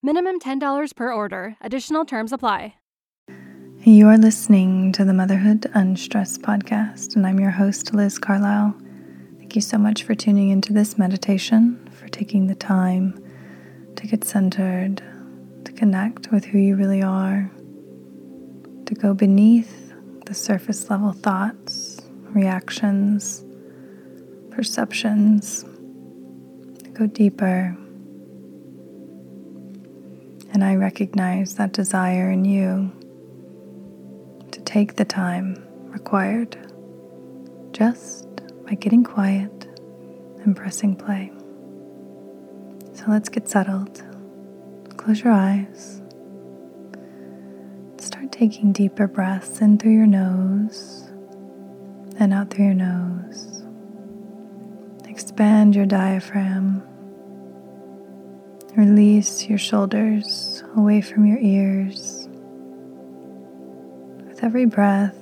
Minimum $10 per order. Additional terms apply. You are listening to the Motherhood Unstressed podcast, and I'm your host, Liz Carlisle. Thank you so much for tuning into this meditation, for taking the time to get centered, to connect with who you really are, to go beneath the surface level thoughts, reactions, perceptions, to go deeper. And I recognize that desire in you to take the time required just by getting quiet and pressing play. So let's get settled. Close your eyes. Start taking deeper breaths in through your nose and out through your nose. Expand your diaphragm. Release your shoulders away from your ears. With every breath,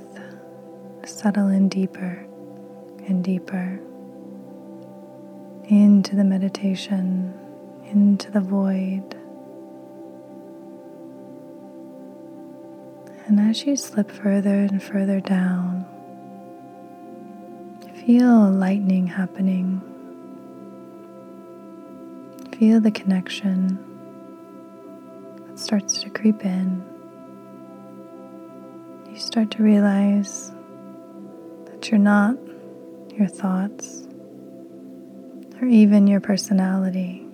settle in deeper and deeper into the meditation, into the void. And as you slip further and further down, feel lightning happening. Feel the connection that starts to creep in. You start to realize that you're not your thoughts or even your personality.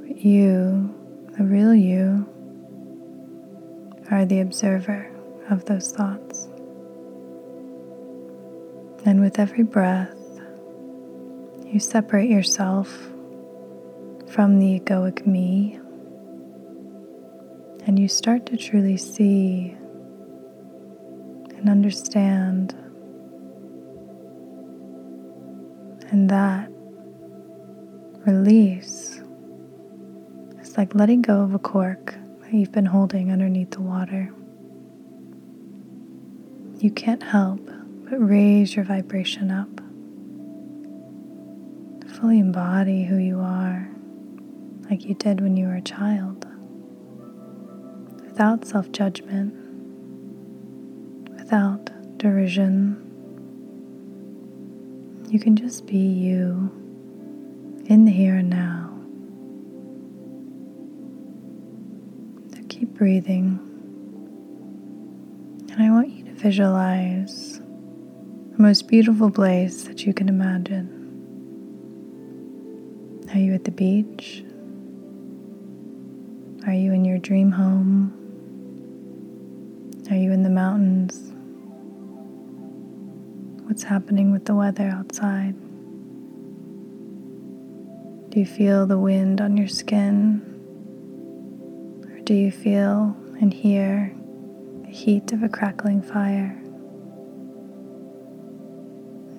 But you, the real you, are the observer of those thoughts. And with every breath, you separate yourself from the egoic me and you start to truly see and understand. And that release is like letting go of a cork that you've been holding underneath the water. You can't help but raise your vibration up. Fully embody who you are, like you did when you were a child, without self judgment, without derision. You can just be you in the here and now. So keep breathing. And I want you to visualize the most beautiful place that you can imagine. Are you at the beach? Are you in your dream home? Are you in the mountains? What's happening with the weather outside? Do you feel the wind on your skin? Or do you feel and hear the heat of a crackling fire?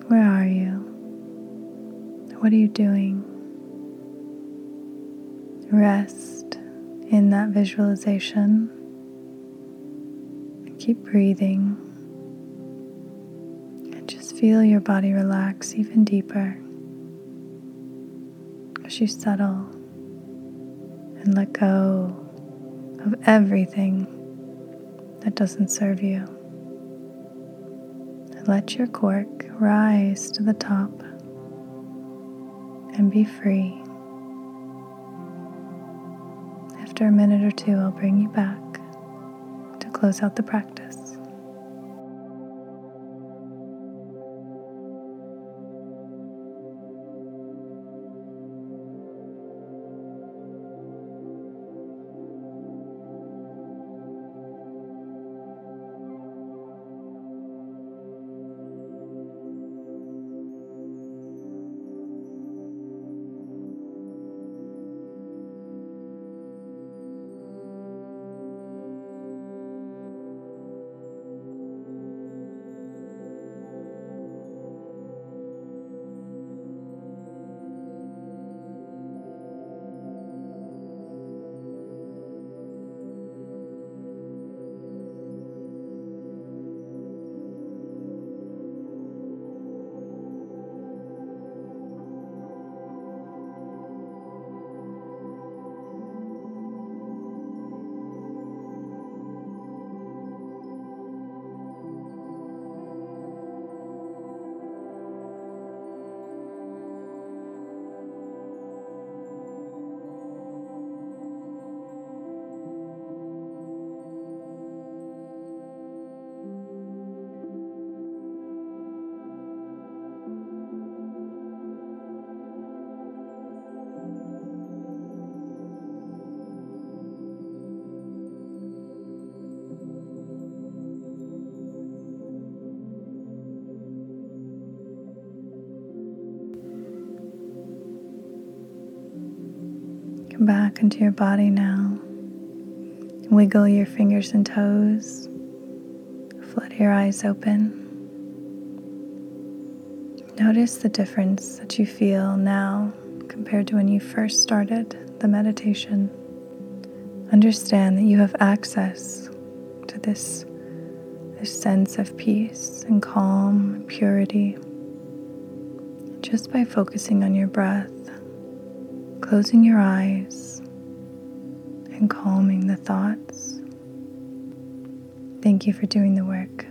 Where are you? What are you doing? Rest in that visualization. Keep breathing. And just feel your body relax even deeper as you settle and let go of everything that doesn't serve you. Let your cork rise to the top and be free. After a minute or two, I'll bring you back to close out the practice. Come back into your body now. Wiggle your fingers and toes. Flutter your eyes open. Notice the difference that you feel now compared to when you first started the meditation. Understand that you have access to this, this sense of peace and calm and purity just by focusing on your breath, closing your eyes, and calming the thoughts. Thank you for doing the work.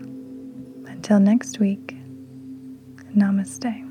Until next week, namaste.